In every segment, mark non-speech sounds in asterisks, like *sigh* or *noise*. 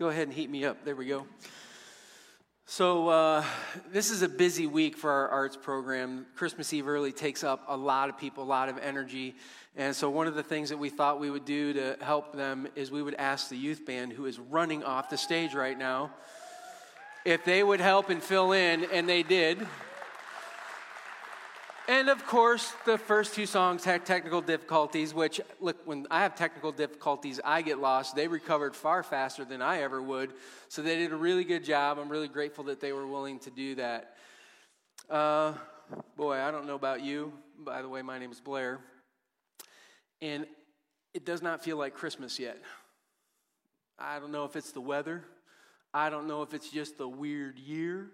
Go ahead and heat me up. There we go. So, uh, this is a busy week for our arts program. Christmas Eve early takes up a lot of people, a lot of energy. And so, one of the things that we thought we would do to help them is we would ask the youth band, who is running off the stage right now, if they would help and fill in, and they did. And of course, the first two songs had technical difficulties, which, look, when I have technical difficulties, I get lost. They recovered far faster than I ever would. So they did a really good job. I'm really grateful that they were willing to do that. Uh, boy, I don't know about you. By the way, my name is Blair. And it does not feel like Christmas yet. I don't know if it's the weather, I don't know if it's just the weird year.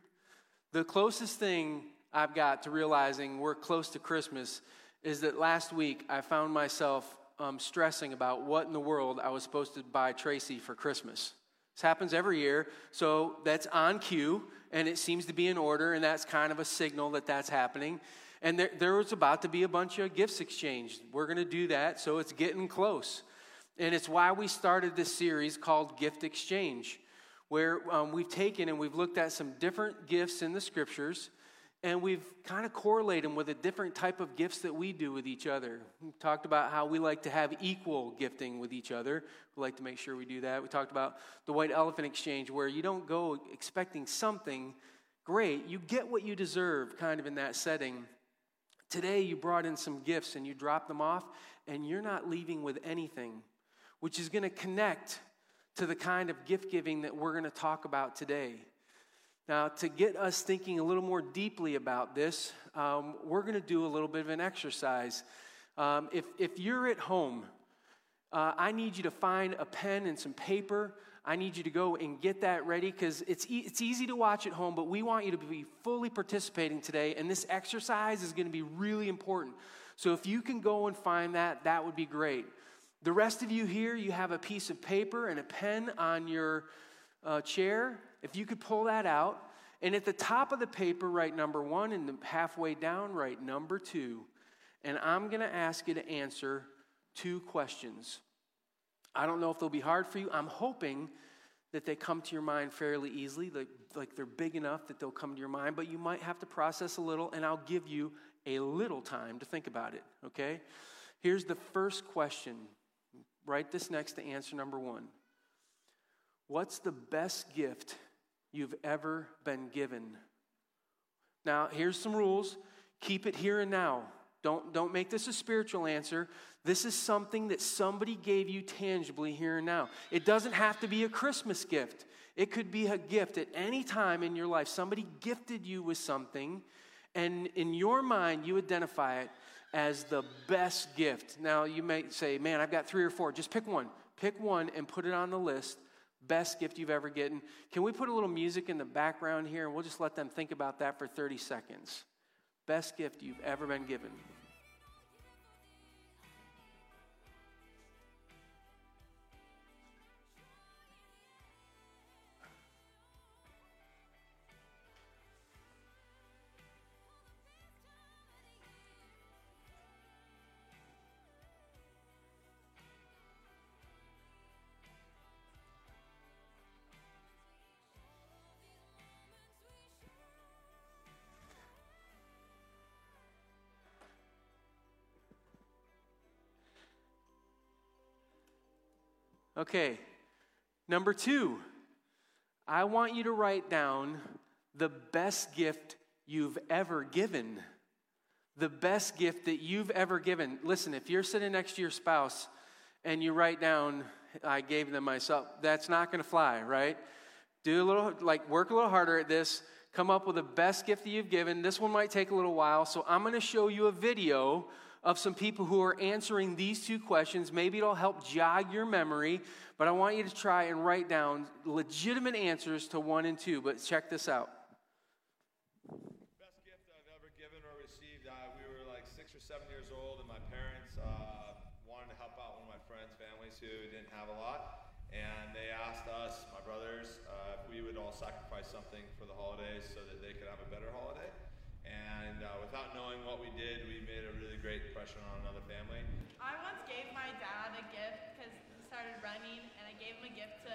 The closest thing I've got to realizing we're close to Christmas is that last week I found myself um, stressing about what in the world I was supposed to buy Tracy for Christmas. This happens every year, so that's on cue, and it seems to be in order, and that's kind of a signal that that's happening. And there, there was about to be a bunch of gifts exchanged. We're going to do that, so it's getting close. And it's why we started this series called Gift Exchange, where um, we've taken and we've looked at some different gifts in the scriptures and we've kind of correlated them with a different type of gifts that we do with each other. We talked about how we like to have equal gifting with each other. We like to make sure we do that. We talked about the white elephant exchange, where you don't go expecting something great, you get what you deserve, kind of in that setting. Today, you brought in some gifts and you dropped them off, and you're not leaving with anything, which is going to connect to the kind of gift giving that we're going to talk about today. Now, to get us thinking a little more deeply about this, um, we're going to do a little bit of an exercise. Um, if, if you're at home, uh, I need you to find a pen and some paper. I need you to go and get that ready because it's, e- it's easy to watch at home, but we want you to be fully participating today. And this exercise is going to be really important. So if you can go and find that, that would be great. The rest of you here, you have a piece of paper and a pen on your uh, chair. If you could pull that out, and at the top of the paper, write number one, and halfway down, write number two. And I'm going to ask you to answer two questions. I don't know if they'll be hard for you. I'm hoping that they come to your mind fairly easily, like, like they're big enough that they'll come to your mind, but you might have to process a little, and I'll give you a little time to think about it, okay? Here's the first question. Write this next to answer number one What's the best gift you've ever been given. Now, here's some rules keep it here and now. Don't, don't make this a spiritual answer. This is something that somebody gave you tangibly here and now. It doesn't have to be a Christmas gift, it could be a gift at any time in your life. Somebody gifted you with something, and in your mind, you identify it as the best gift. Now, you may say, Man, I've got three or four. Just pick one. Pick one and put it on the list best gift you've ever gotten. Can we put a little music in the background here and we'll just let them think about that for 30 seconds? Best gift you've ever been given. Okay, number two, I want you to write down the best gift you've ever given. The best gift that you've ever given. Listen, if you're sitting next to your spouse and you write down, I gave them myself, that's not gonna fly, right? Do a little, like, work a little harder at this. Come up with the best gift that you've given. This one might take a little while, so I'm gonna show you a video of some people who are answering these two questions. Maybe it'll help jog your memory, but I want you to try and write down legitimate answers to one and two. But check this out. Best gift I've ever given or received. Uh, we were like six or seven years old, and my parents uh, wanted to help out one of my friends' families who didn't have a lot. And they asked us, my brothers, uh, if we would all sacrifice something for the holidays so that they could have a better holiday. And uh, without knowing what we did, we made a really great impression on another family. I once gave my dad a gift because he started running, and I gave him a gift to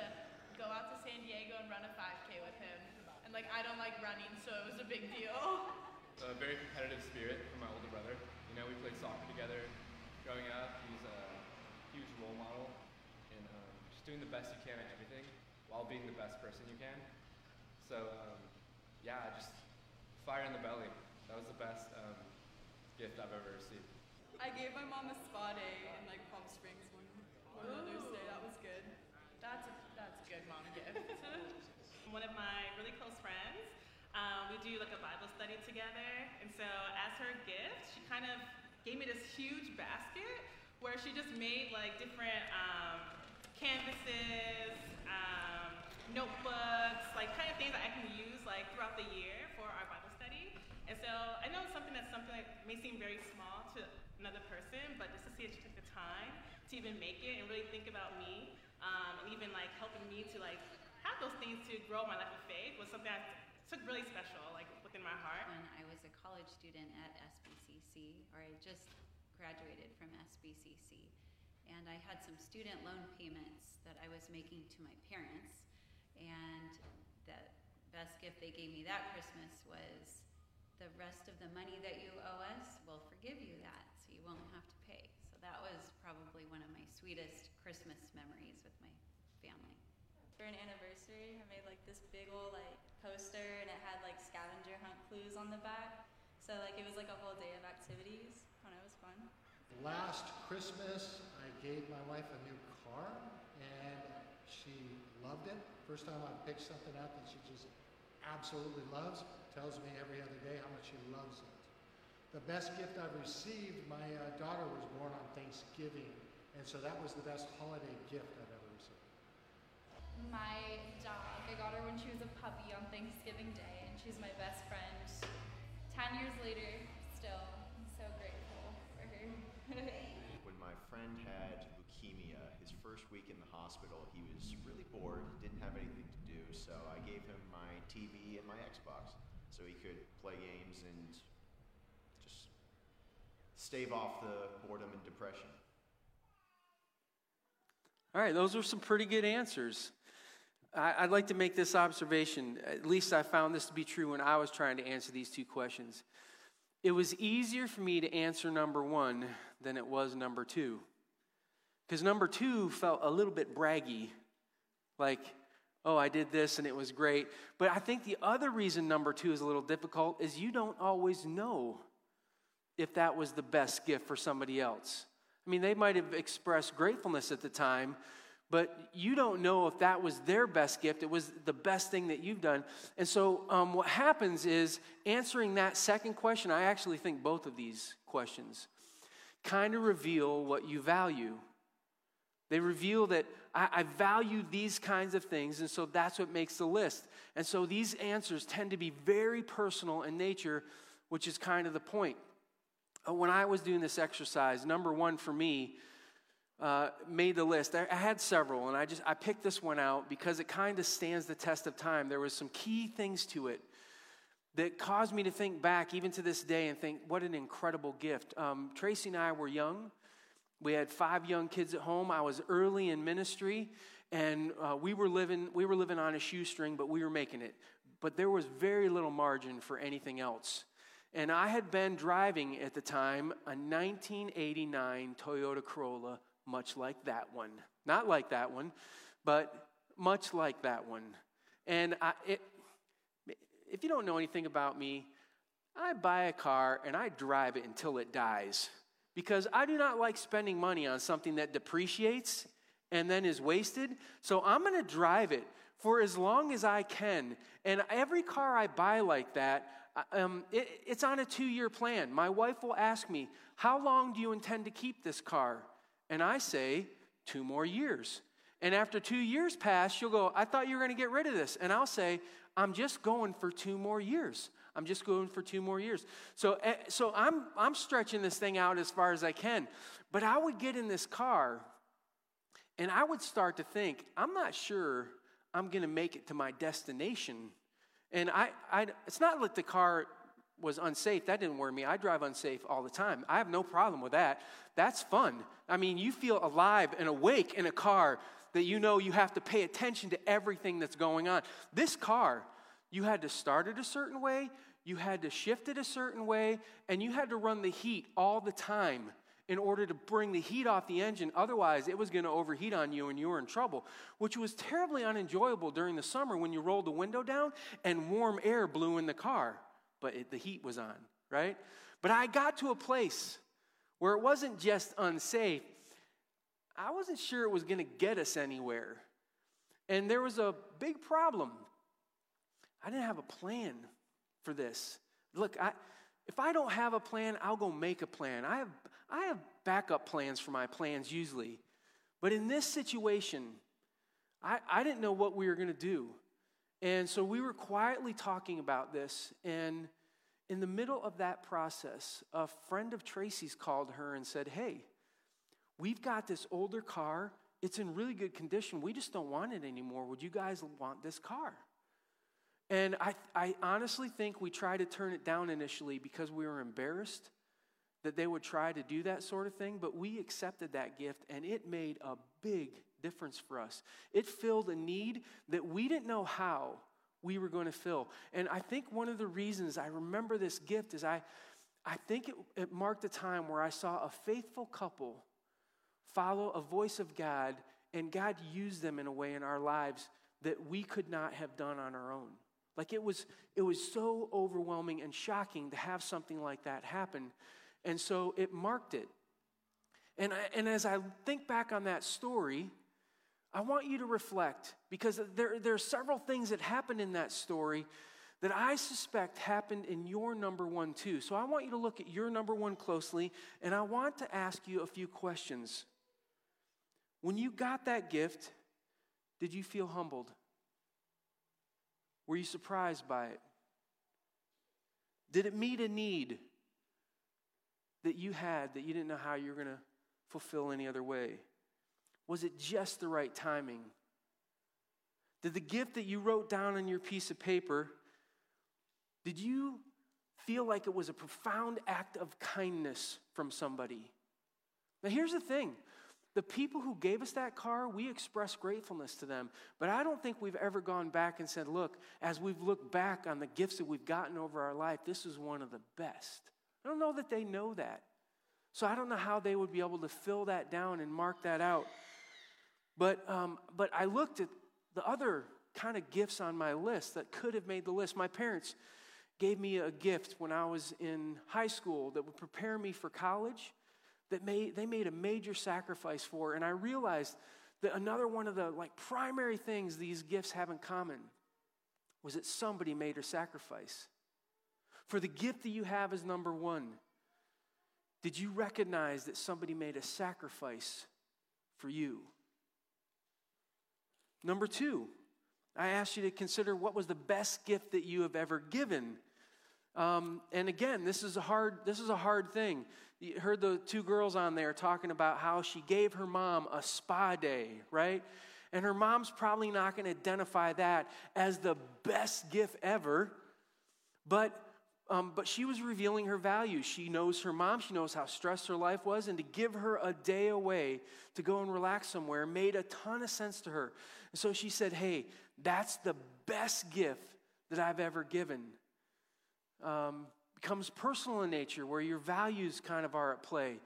go out to San Diego and run a 5K with him. And like I don't like running, so it was a big deal. A very competitive spirit from my older brother. You know, we played soccer together growing up. He's a huge role model and um, just doing the best you can at everything while being the best person you can. So um, yeah, just fire in the belly. That was the best um, gift I've ever received. I gave my mom a spa day in like Palm Springs one, one Mother's Day. That was good. That's a, that's a good mom gift. *laughs* One of my really close friends, um, we do like a Bible study together, and so as her gift, she kind of gave me this huge basket where she just made like different um, canvases, um, notebooks, like kind of things that I can use like throughout the year for our Bible study. And so I know it's something that's something that may seem very small to another person, but just to see that you took the time to even make it and really think about me, um, and even like helping me to like have those things to grow my life of faith was something I took really special, like within my heart. When I was a college student at SBCC, or I just graduated from SBCC, and I had some student loan payments that I was making to my parents, and the best gift they gave me that Christmas was the rest of the money that you owe us, we'll forgive you that, so you won't have to pay. So that was probably one of my sweetest Christmas memories with my family for an anniversary, I made like this big old like poster and it had like scavenger hunt clues on the back. So like it was like a whole day of activities. And it was fun. Last Christmas, I gave my wife a new car and she loved it. First time I picked something up that she just absolutely loves. Tells me every other day how much she loves it. The best gift I've received, my uh, daughter was born on Thanksgiving, and so that was the best holiday gift I've ever received. my dog. I got her when she was a puppy on Thanksgiving Day, and she's my best friend. Ten years later, still, I'm so grateful for her. *laughs* when my friend had leukemia, his first week in the hospital, he was really bored, he didn't have anything to so I gave him my TV and my Xbox so he could play games and just stave off the boredom and depression. All right, those are some pretty good answers. I, would like to make this observation. At least I found this to be true when I was trying to answer these two questions. It was easier for me to answer number one than it was number two. Because number two felt a little bit braggy, like, oh, I did this and it was great. But I think the other reason number two is a little difficult is you don't always know if that was the best gift for somebody else. I mean, they might have expressed gratefulness at the time, but you don't know if that was their best gift. It was the best thing that you've done. And so, um, what happens is answering that second question, I actually think both of these questions kind of reveal what you value. They reveal that I, I, value these kinds of things, and so that's what makes the list. And so these answers tend to be very personal in nature, which is kind of the point. Uh, when I was doing this exercise, number one for me, uh, made the list. I, I had several, and I just I picked this one out because it kind of stands the test of time. There was some key things to it that caused me to think back, even to this day, and think, what an incredible gift. Um, Tracy and I were young. We had five young kids at home. I was early in ministry, and uh, we were living we were living on a shoestring, but we were making it. But there was very little margin for anything else. And I had been driving at the time a 1989 Toyota Corolla much like that one. Not like that one, but much like that one. And I, it, if you don't know anything about me, I buy a car and I drive it until it dies because I do not like spending money on something that depreciates and then is wasted. So I'm going to drive it for as long as I can. And every car I buy like that, um, it, it's on a two year plan. My wife will ask me, How long do you intend to keep this car? And I say, two more years. And after two years pass, she'll go, I thought you were going to get rid of this. And I'll say, I'm just going for two more years. I'm just going for two more years. So, eh, so I'm, I'm stretching this thing out as far as I can. But I would get in this car and I would start to think, I'm not sure I'm going to make it to my destination. And I, I, it's not like the car was unsafe, that didn't worry me. I drive unsafe all the time. I have no problem with that. That's fun. I mean, you feel alive and awake in a car that you know you have to pay attention to everything that's going on. This car, you had to start it a certain way, you had to shift it a certain way, and you had to run the heat all the time in order to bring the heat off the engine. Otherwise, it was going to overheat on you and you were in trouble, which was terribly unenjoyable during the summer when you rolled the window down and warm air blew in the car, but it, the heat was on, right? But I got to a place where it wasn't just unsafe, I wasn't sure it was going to get us anywhere. And there was a big problem. I didn't have a plan for this. Look, I, if I don't have a plan, I'll go make a plan. I have, I have backup plans for my plans usually. But in this situation, I, I didn't know what we were going to do. And so we were quietly talking about this. And in the middle of that process, a friend of Tracy's called her and said, Hey, we've got this older car. It's in really good condition. We just don't want it anymore. Would you guys want this car? And I, I honestly think we tried to turn it down initially because we were embarrassed that they would try to do that sort of thing, but we accepted that gift and it made a big difference for us. It filled a need that we didn't know how we were going to fill. And I think one of the reasons I remember this gift is I, I think it, it marked a time where I saw a faithful couple follow a voice of God, and God used them in a way in our lives that we could not have done on our own. Like it was, it was so overwhelming and shocking to have something like that happen. And so it marked it. And, I, and as I think back on that story, I want you to reflect because there, there are several things that happened in that story that I suspect happened in your number one too. So I want you to look at your number one closely and I want to ask you a few questions. When you got that gift, did you feel humbled? Were you surprised by it? Did it meet a need that you had that you didn't know how you were going to fulfill any other way? Was it just the right timing? Did the gift that you wrote down on your piece of paper, did you feel like it was a profound act of kindness from somebody? Now, here's the thing the people who gave us that car, we express gratefulness to them. But I don't think we've ever gone back and said, look, as we've looked back on the gifts that we've gotten over our life, this is one of the best. I don't know that they know that. So I don't know how they would be able to fill that down and mark that out. But, um, but I looked at the other kind of gifts on my list that could have made the list. My parents gave me a gift when I was in high school that would prepare me for college that made, they made a major sacrifice for. And I realized that another one of the like primary things these gifts have in common was that somebody made a sacrifice. For the gift that you have is number one. Did you recognize that somebody made a sacrifice for you? Number two, I asked you to consider what was the best gift that you have ever given. Um, and again, this is a hard this is a hard thing. You heard the two girls on there talking about how she gave her mom a spa day, right? And her mom's probably not going to identify that as the best gift ever, but um, but she was revealing her values. She knows her mom, she knows how stressed her life was, and to give her a day away to go and relax somewhere made a ton of sense to her. And so she said, Hey, that's the best gift that I've ever given. Um, becomes personal in nature, where your values kind of are at play.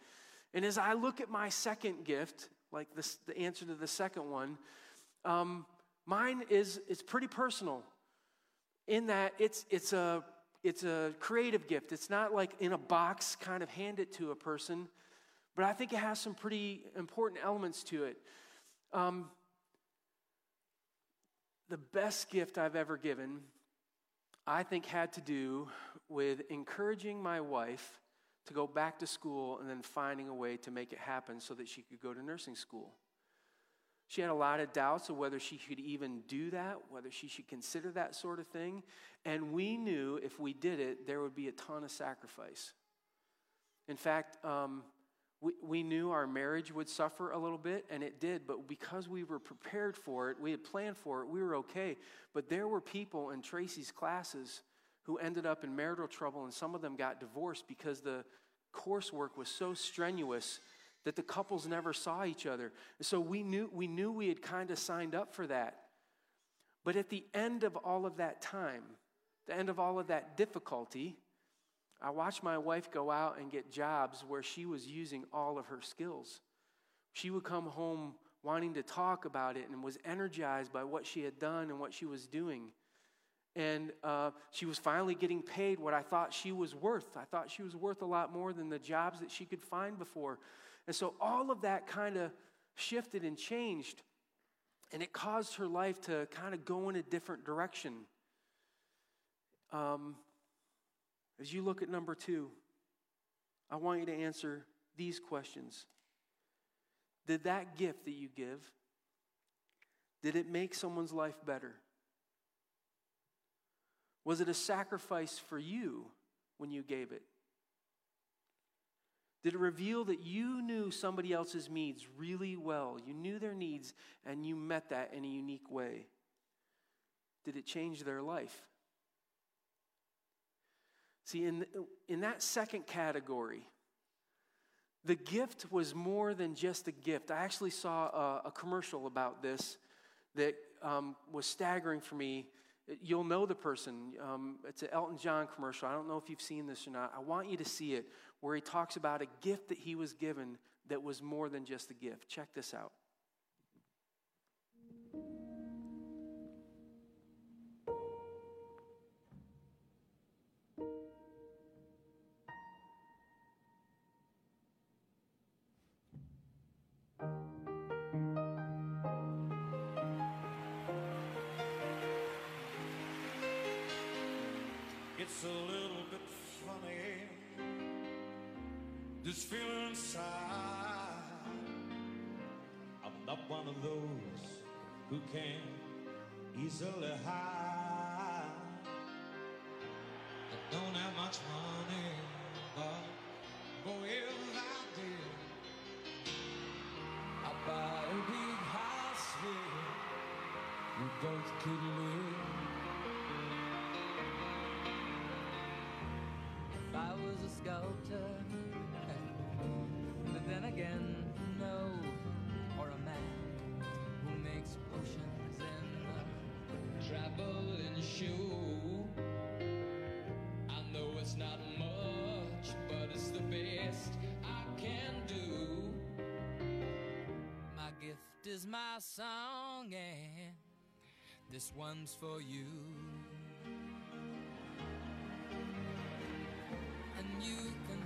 And as I look at my second gift, like this, the answer to the second one, um, mine is it's pretty personal in that it's, it's a it's a creative gift. It's not like in a box, kind of hand it to a person, but I think it has some pretty important elements to it. Um, the best gift I've ever given, I think, had to do with encouraging my wife to go back to school and then finding a way to make it happen so that she could go to nursing school. She had a lot of doubts of whether she could even do that, whether she should consider that sort of thing. And we knew if we did it, there would be a ton of sacrifice. In fact, um, we, we knew our marriage would suffer a little bit, and it did, but because we were prepared for it, we had planned for it, we were okay. But there were people in Tracy's classes who ended up in marital trouble, and some of them got divorced because the coursework was so strenuous that the couples never saw each other. So we knew we knew we had kind of signed up for that. But at the end of all of that time, the end of all of that difficulty, I watched my wife go out and get jobs where she was using all of her skills. She would come home wanting to talk about it and was energized by what she had done and what she was doing. And uh, she was finally getting paid what I thought she was worth. I thought she was worth a lot more than the jobs that she could find before. And so all of that kind of shifted and changed. And it caused her life to kind of go in a different direction. Um, as you look at number two, I want you to answer these questions. Did that gift that you give, did it make someone's life better? Was it a sacrifice for you when you gave it? Did it reveal that you knew somebody else's needs really well? You knew their needs and you met that in a unique way. Did it change their life? See, in, in that second category, the gift was more than just a gift. I actually saw a, a commercial about this that um, was staggering for me You'll know the person. Um, it's an Elton John commercial. I don't know if you've seen this or not. I want you to see it where he talks about a gift that he was given that was more than just a gift. Check this out. A sculptor, but then again, no, or a man who makes potions in the traveling shoe. I know it's not much, but it's the best I can do. My gift is my song, and this one's for you.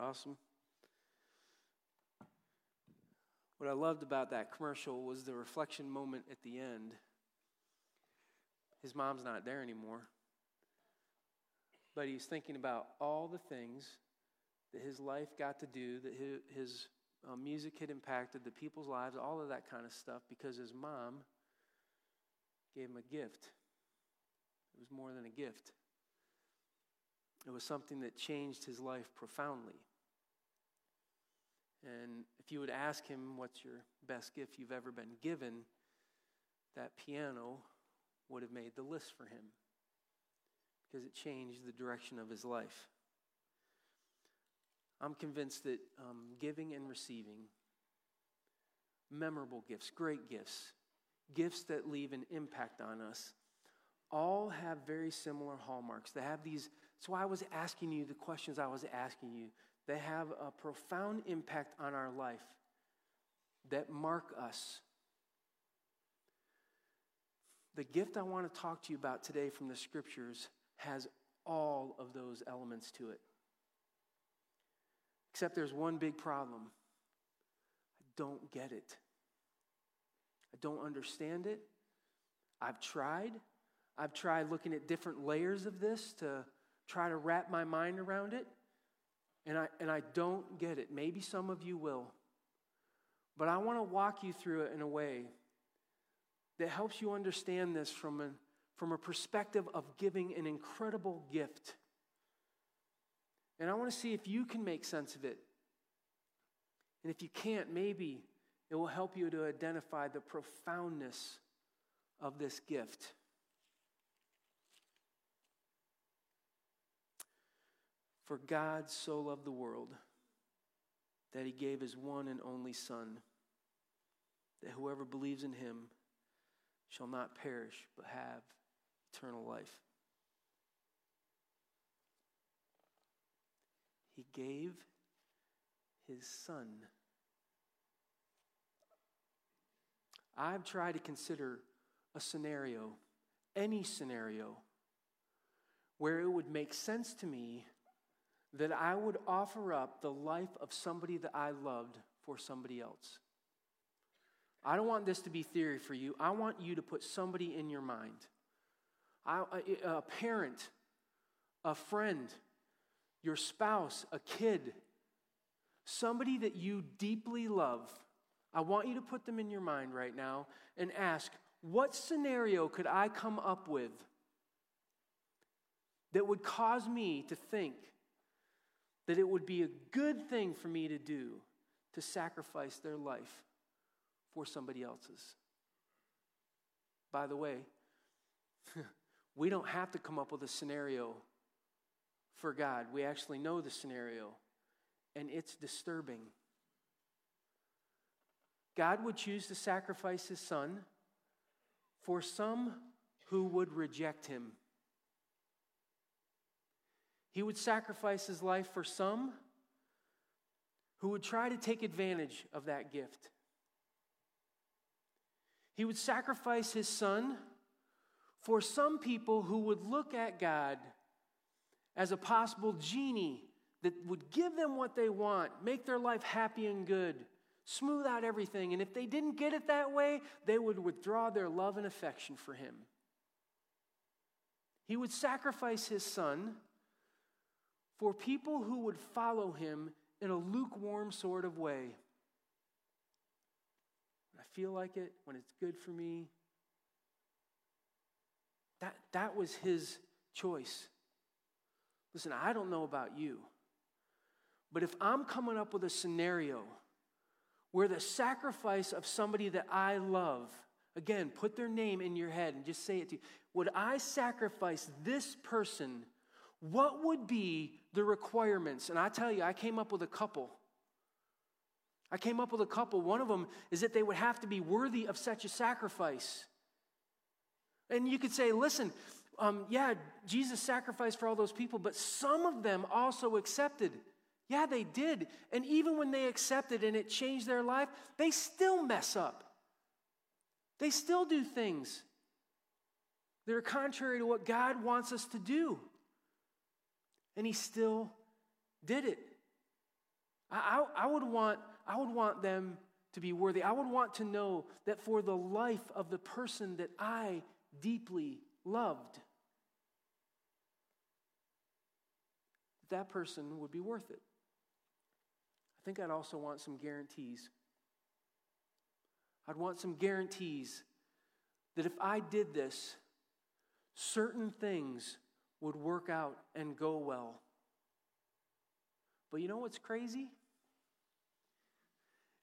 awesome? What I loved about that commercial was the reflection moment at the end. His mom's not there anymore. But he's thinking about all the things that his life got to do, that his, uh, music had impacted the people's lives, all of that kind of stuff, because his mom gave him a gift. It was more than a gift, it was something that changed his life profoundly. And if you would ask him, What's your best gift you've ever been given? that piano would have made the list for him because it changed the direction of his life. I'm convinced that um, giving and receiving memorable gifts, great gifts, gifts that leave an impact on us, all have very similar hallmarks. They have these, that's why I was asking you the questions I was asking you. They have a profound impact on our life that mark us. The gift I want to talk to you about today from the scriptures has all of those elements to it. Except there's one big problem I don't get it. I don't understand it. I've tried. I've tried looking at different layers of this to try to wrap my mind around it, and I, and I don't get it. Maybe some of you will. But I want to walk you through it in a way that helps you understand this from a, from a perspective of giving an incredible gift. And I want to see if you can make sense of it. And if you can't, maybe it will help you to identify the profoundness of this gift. For God so loved the world that he gave his one and only Son, that whoever believes in him shall not perish but have eternal life. He gave his Son. I've tried to consider a scenario, any scenario, where it would make sense to me that I would offer up the life of somebody that I loved for somebody else. I don't want this to be theory for you. I want you to put somebody in your mind I, a, a parent, a friend, your spouse, a kid, somebody that you deeply love. I want you to put them in your mind right now and ask, what scenario could I come up with that would cause me to think that it would be a good thing for me to do to sacrifice their life for somebody else's. By the way, *laughs* we don't have to come up with a scenario for God. We actually know the scenario, and it's disturbing. God would choose to sacrifice his son for some who would reject him. He would sacrifice his life for some who would try to take advantage of that gift. He would sacrifice his son for some people who would look at God as a possible genie that would give them what they want, make their life happy and good, smooth out everything. And if they didn't get it that way, they would withdraw their love and affection for him. He would sacrifice his son for people who would follow him in a lukewarm sort of way. When I feel like it, when it's good for me. That, that was his choice. Listen, I don't know about you, but if I'm coming up with a scenario where the sacrifice of somebody that I love, again, put their name in your head and just say it to you. Would I sacrifice this person what would be the requirements? And I tell you, I came up with a couple. I came up with a couple. One of them is that they would have to be worthy of such a sacrifice. And you could say, listen, um, yeah, Jesus sacrificed for all those people, but some of them also accepted. Yeah, they did. And even when they accepted and it changed their life, they still mess up. They still do things that are contrary to what God wants us to do and he still did it. I, I, I, would want, I would want them to be worthy. I would want to know that for the life of the person that I deeply loved, that person would be worth it. I think I'd also want some guarantees. I'd want some guarantees that if I did this, certain things would work out and go well. But you know what's crazy?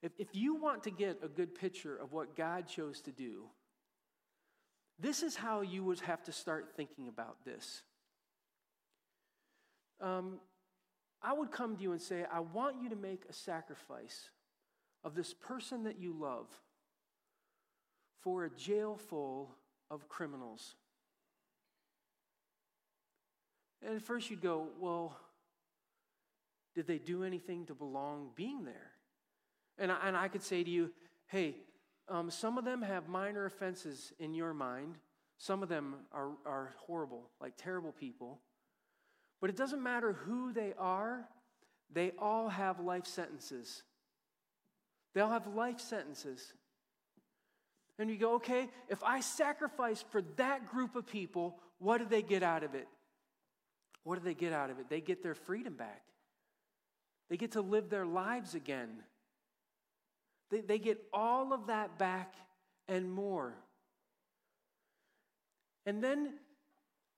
If, if you want to get a good picture of what God chose to do, this is how you would have to start thinking about this. Um, I would come to you and say, I want you to make a sacrifice of this person that you love for a jail full of criminals. And at first you'd go, well, did they do anything to belong being there? And I, and I could say to you, hey, um, some of them have minor offenses in your mind. Some of them are, are horrible, like terrible people. But it doesn't matter who they are, they all have life sentences. They all have life sentences. And you go, okay, if I sacrifice for that group of people, what do they get out of it? What do they get out of it? They get their freedom back. They get to live their lives again. They, they get all of that back and more. And then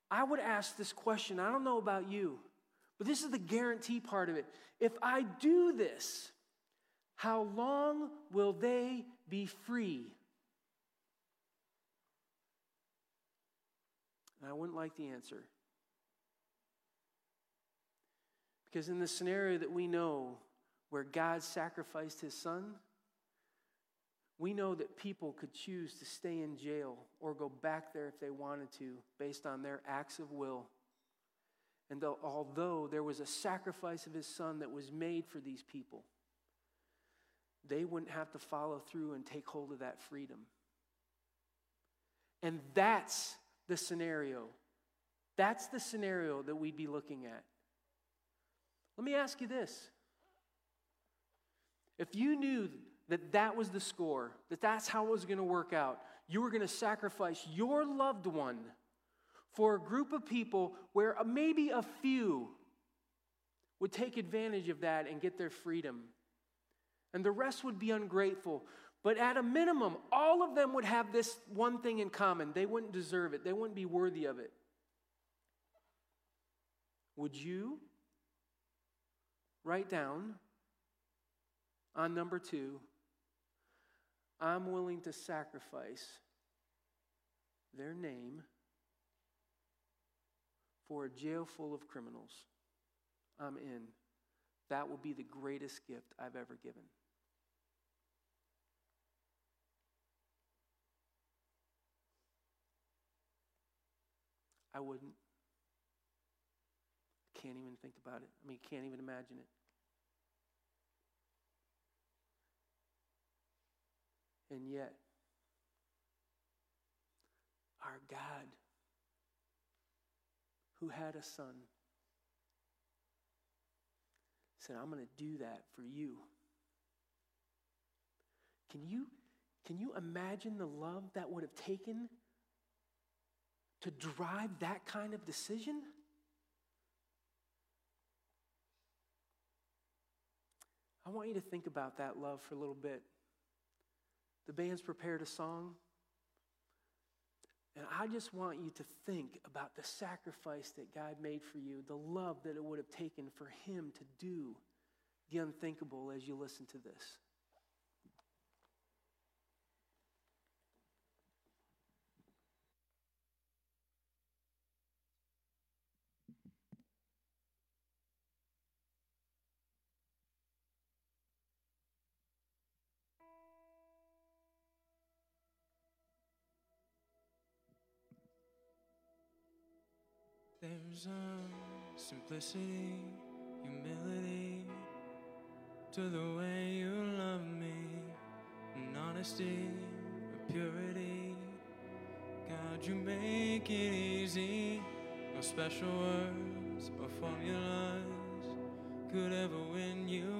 I would ask this question I don't know about you, but this is the guarantee part of it. If I do this, how long will they be free? And I wouldn't like the answer. Because in the scenario that we know where God sacrificed his son, we know that people could choose to stay in jail or go back there if they wanted to based on their acts of will. And though, although there was a sacrifice of his son that was made for these people, they wouldn't have to follow through and take hold of that freedom. And that's the scenario. That's the scenario that we'd be looking at. Let me ask you this. If you knew that that was the score, that that's how it was going to work out, you were going to sacrifice your loved one for a group of people where uh, maybe a few would take advantage of that and get their freedom, and the rest would be ungrateful. But at a minimum, all of them would have this one thing in common they wouldn't deserve it, they wouldn't be worthy of it. Would you write down on number two, I'm willing to sacrifice their name for a jail full of criminals. I'm in. That will be the greatest gift I've ever given. I wouldn't. Can't even think about it. I mean, can't even imagine it. And yet, our God, who had a son, said, I'm going to do that for you. Can you, can you imagine the love that would have taken to drive that kind of decision? I want you to think about that love for a little bit. The band's prepared a song. And I just want you to think about the sacrifice that God made for you, the love that it would have taken for Him to do the unthinkable as you listen to this. Simplicity, humility to the way you love me, an honesty, a purity. God, you make it easy. No special words or formulas could ever win you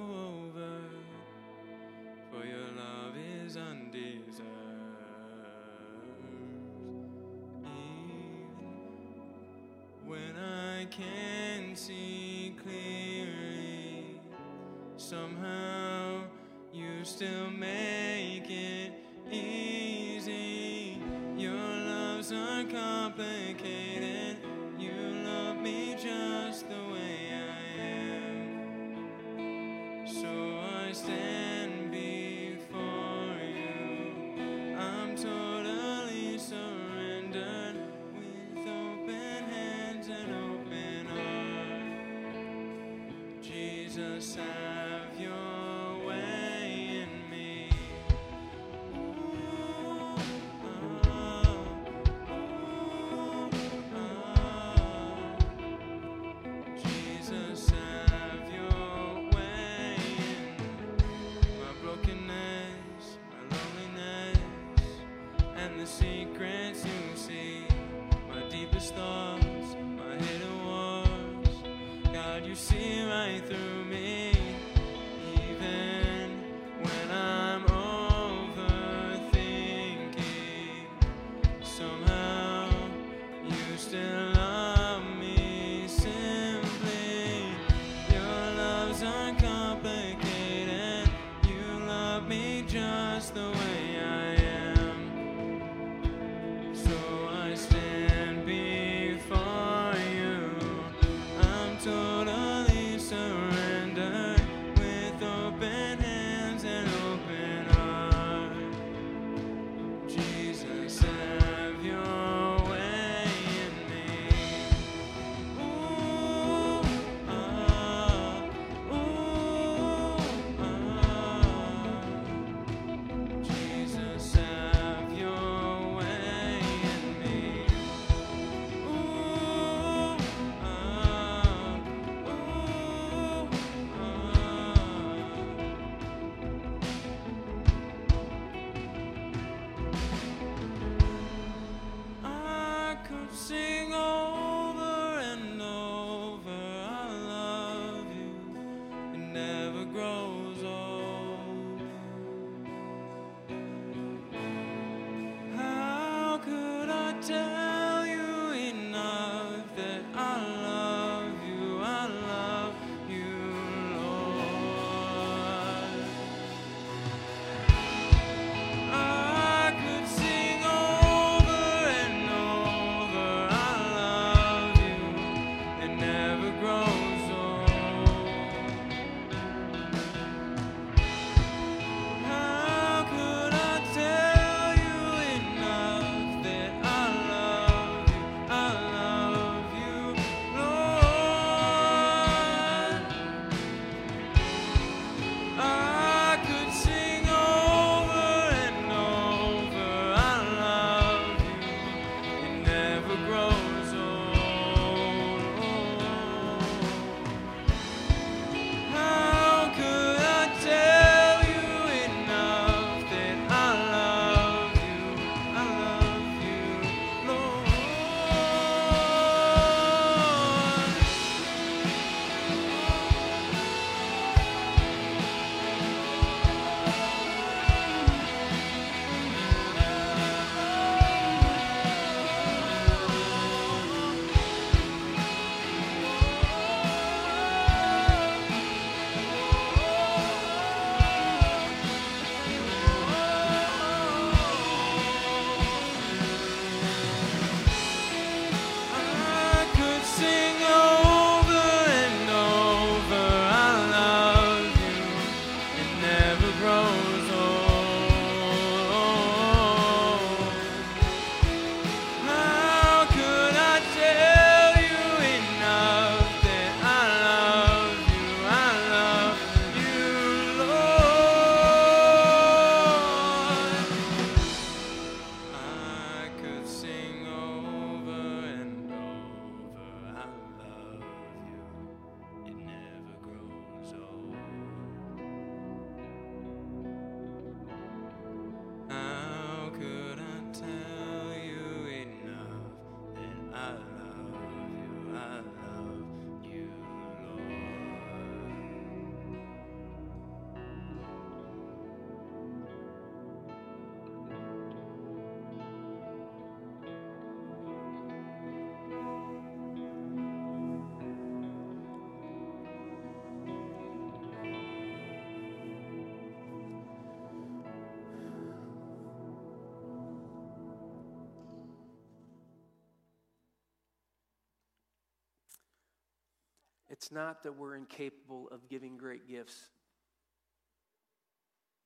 It's not that we're incapable of giving great gifts.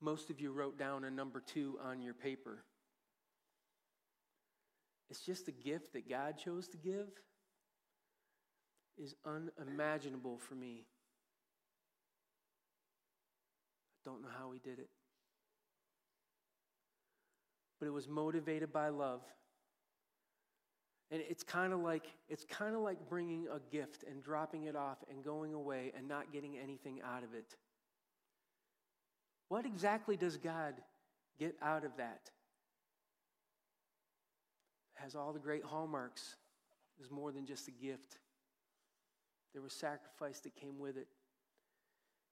Most of you wrote down a number two on your paper. It's just the gift that God chose to give is unimaginable for me. I don't know how He did it. But it was motivated by love. And it's kind of like it's kind of like bringing a gift and dropping it off and going away and not getting anything out of it. What exactly does God get out of that? Has all the great hallmarks. Is more than just a gift. There was sacrifice that came with it.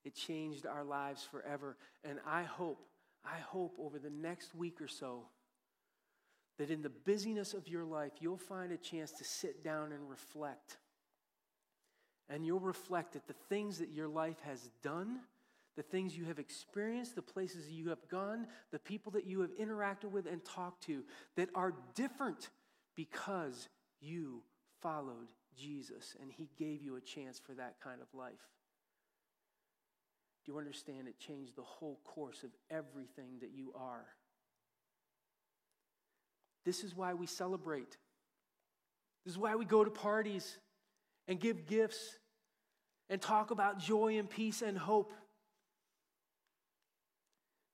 It changed our lives forever. And I hope, I hope over the next week or so that in the busyness of your life, you'll find a chance to sit down and reflect. And you'll reflect that the things that your life has done, the things you have experienced, the places you have gone, the people that you have interacted with and talked to, that are different because you followed Jesus and he gave you a chance for that kind of life. Do you understand it changed the whole course of everything that you are? This is why we celebrate. This is why we go to parties and give gifts and talk about joy and peace and hope.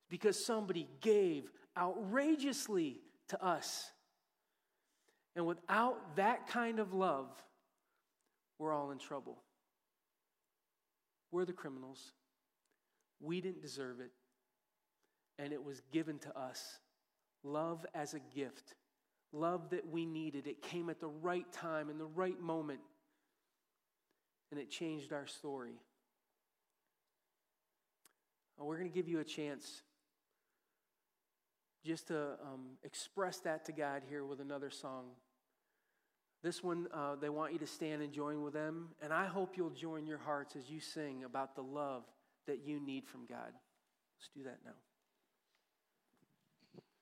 Because somebody gave outrageously to us. And without that kind of love, we're all in trouble. We're the criminals. We didn't deserve it. And it was given to us. Love as a gift. Love that we needed. It came at the right time, in the right moment. And it changed our story. we're going to give you a chance just to um, express that to God here with another song. This one, uh, they want you to stand and join with them. And I hope you'll join your hearts as you sing about the love that you need from God. Let's do that now.